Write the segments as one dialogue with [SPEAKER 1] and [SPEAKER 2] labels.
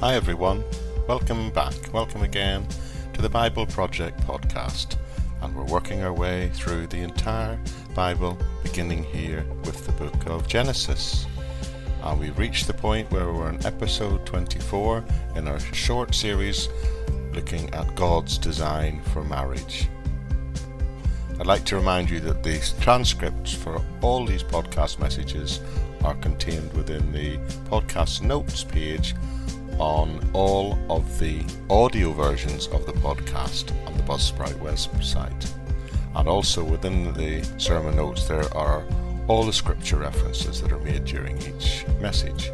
[SPEAKER 1] Hi everyone, welcome back, welcome again to the Bible Project podcast. And we're working our way through the entire Bible, beginning here with the book of Genesis. And we've reached the point where we're in episode 24 in our short series looking at God's design for marriage. I'd like to remind you that the transcripts for all these podcast messages are contained within the podcast notes page on all of the audio versions of the podcast on the Buzzsprout website. And also within the sermon notes, there are all the scripture references that are made during each message.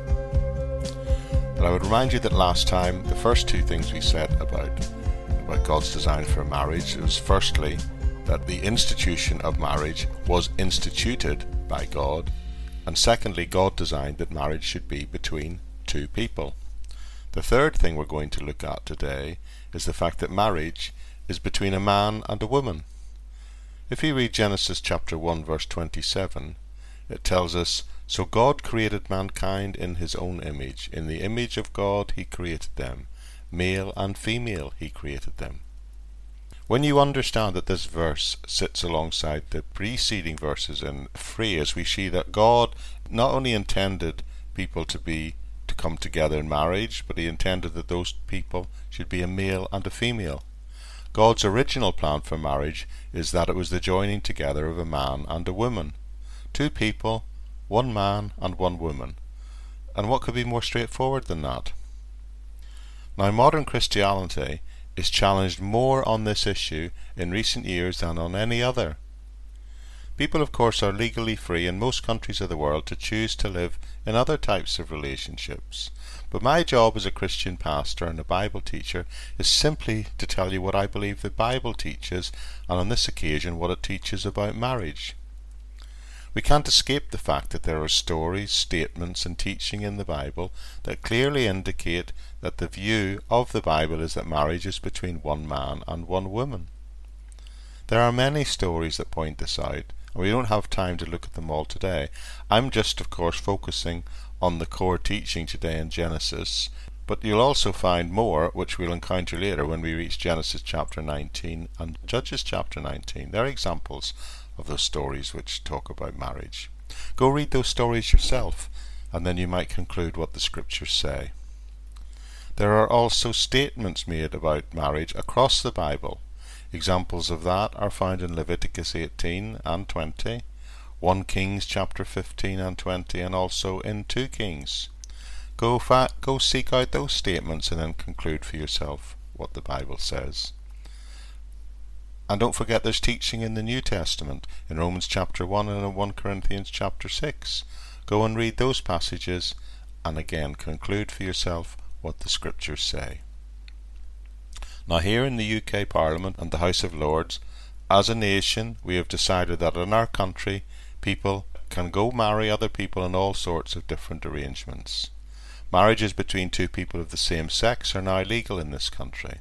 [SPEAKER 1] But I would remind you that last time, the first two things we said about, about God's design for marriage was firstly that the institution of marriage was instituted by God, and secondly, God designed that marriage should be between two people. The third thing we're going to look at today is the fact that marriage is between a man and a woman. If you read Genesis chapter 1 verse 27, it tells us, So God created mankind in his own image. In the image of God he created them. Male and female he created them. When you understand that this verse sits alongside the preceding verses in phrase, we see that God not only intended people to be to come together in marriage, but he intended that those people should be a male and a female. God's original plan for marriage is that it was the joining together of a man and a woman. Two people, one man and one woman. And what could be more straightforward than that? Now, modern Christianity is challenged more on this issue in recent years than on any other. People, of course, are legally free in most countries of the world to choose to live in other types of relationships. But my job as a Christian pastor and a Bible teacher is simply to tell you what I believe the Bible teaches, and on this occasion, what it teaches about marriage. We can't escape the fact that there are stories, statements, and teaching in the Bible that clearly indicate that the view of the Bible is that marriage is between one man and one woman. There are many stories that point this out, we don't have time to look at them all today. I'm just, of course, focusing on the core teaching today in Genesis, but you'll also find more which we'll encounter later when we reach Genesis chapter 19 and Judges chapter 19. They're examples of those stories which talk about marriage. Go read those stories yourself, and then you might conclude what the scriptures say. There are also statements made about marriage across the Bible Examples of that are found in Leviticus 18 and 20, 1 Kings chapter 15 and 20, and also in 2 Kings. Go, fa- go seek out those statements and then conclude for yourself what the Bible says. And don't forget there's teaching in the New Testament, in Romans chapter 1 and in 1 Corinthians chapter 6. Go and read those passages and again conclude for yourself what the Scriptures say. Now, here in the UK Parliament and the House of Lords, as a nation, we have decided that in our country, people can go marry other people in all sorts of different arrangements. Marriages between two people of the same sex are now legal in this country,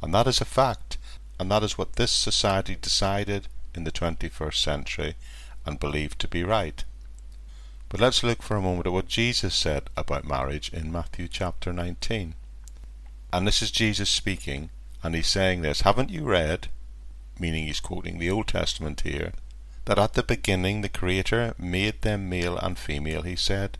[SPEAKER 1] and that is a fact, and that is what this society decided in the 21st century and believed to be right. But let's look for a moment at what Jesus said about marriage in Matthew chapter 19. And this is Jesus speaking and he's saying this Haven't you read, meaning he's quoting the Old Testament here, that at the beginning the Creator made them male and female, he said?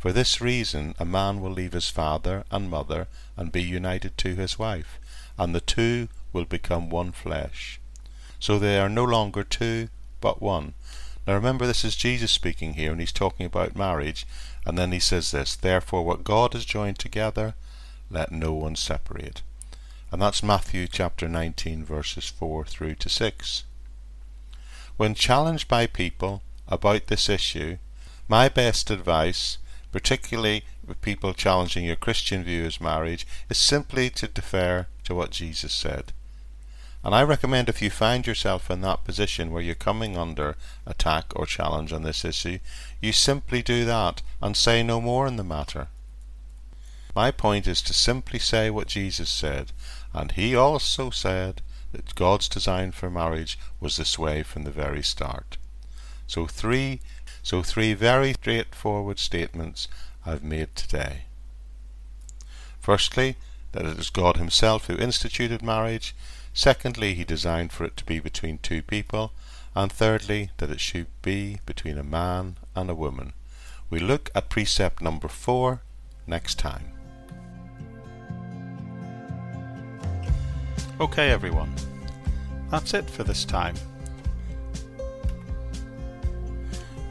[SPEAKER 1] For this reason a man will leave his father and mother and be united to his wife, and the two will become one flesh. So they are no longer two, but one. Now remember, this is Jesus speaking here, and he's talking about marriage, and then he says this Therefore, what God has joined together, let no one separate and that's Matthew chapter 19, verses 4 through to 6. When challenged by people about this issue, my best advice, particularly with people challenging your Christian view of marriage, is simply to defer to what Jesus said. And I recommend if you find yourself in that position where you're coming under attack or challenge on this issue, you simply do that and say no more in the matter. My point is to simply say what Jesus said and he also said that God's design for marriage was this way from the very start. So three so three very straightforward statements I've made today. Firstly, that it is God Himself who instituted marriage. Secondly, He designed for it to be between two people. And thirdly, that it should be between a man and a woman. We look at precept number four next time.
[SPEAKER 2] Okay, everyone. That's it for this time.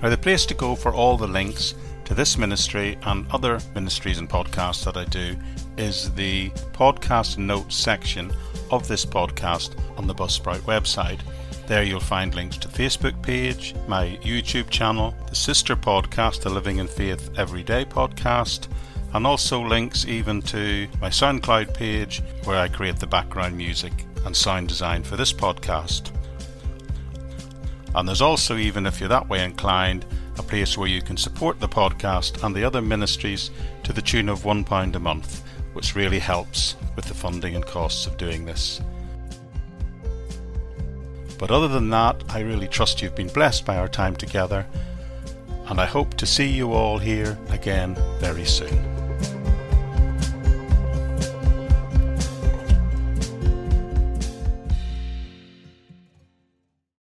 [SPEAKER 2] Now, the place to go for all the links to this ministry and other ministries and podcasts that I do is the podcast notes section of this podcast on the Buzzsprout website. There you'll find links to Facebook page, my YouTube channel, the sister podcast, the Living in Faith Everyday podcast, and also links even to my SoundCloud page where I create the background music and sound design for this podcast. And there's also, even if you're that way inclined, a place where you can support the podcast and the other ministries to the tune of £1 a month, which really helps with the funding and costs of doing this. But other than that, I really trust you've been blessed by our time together, and I hope to see you all here again very soon.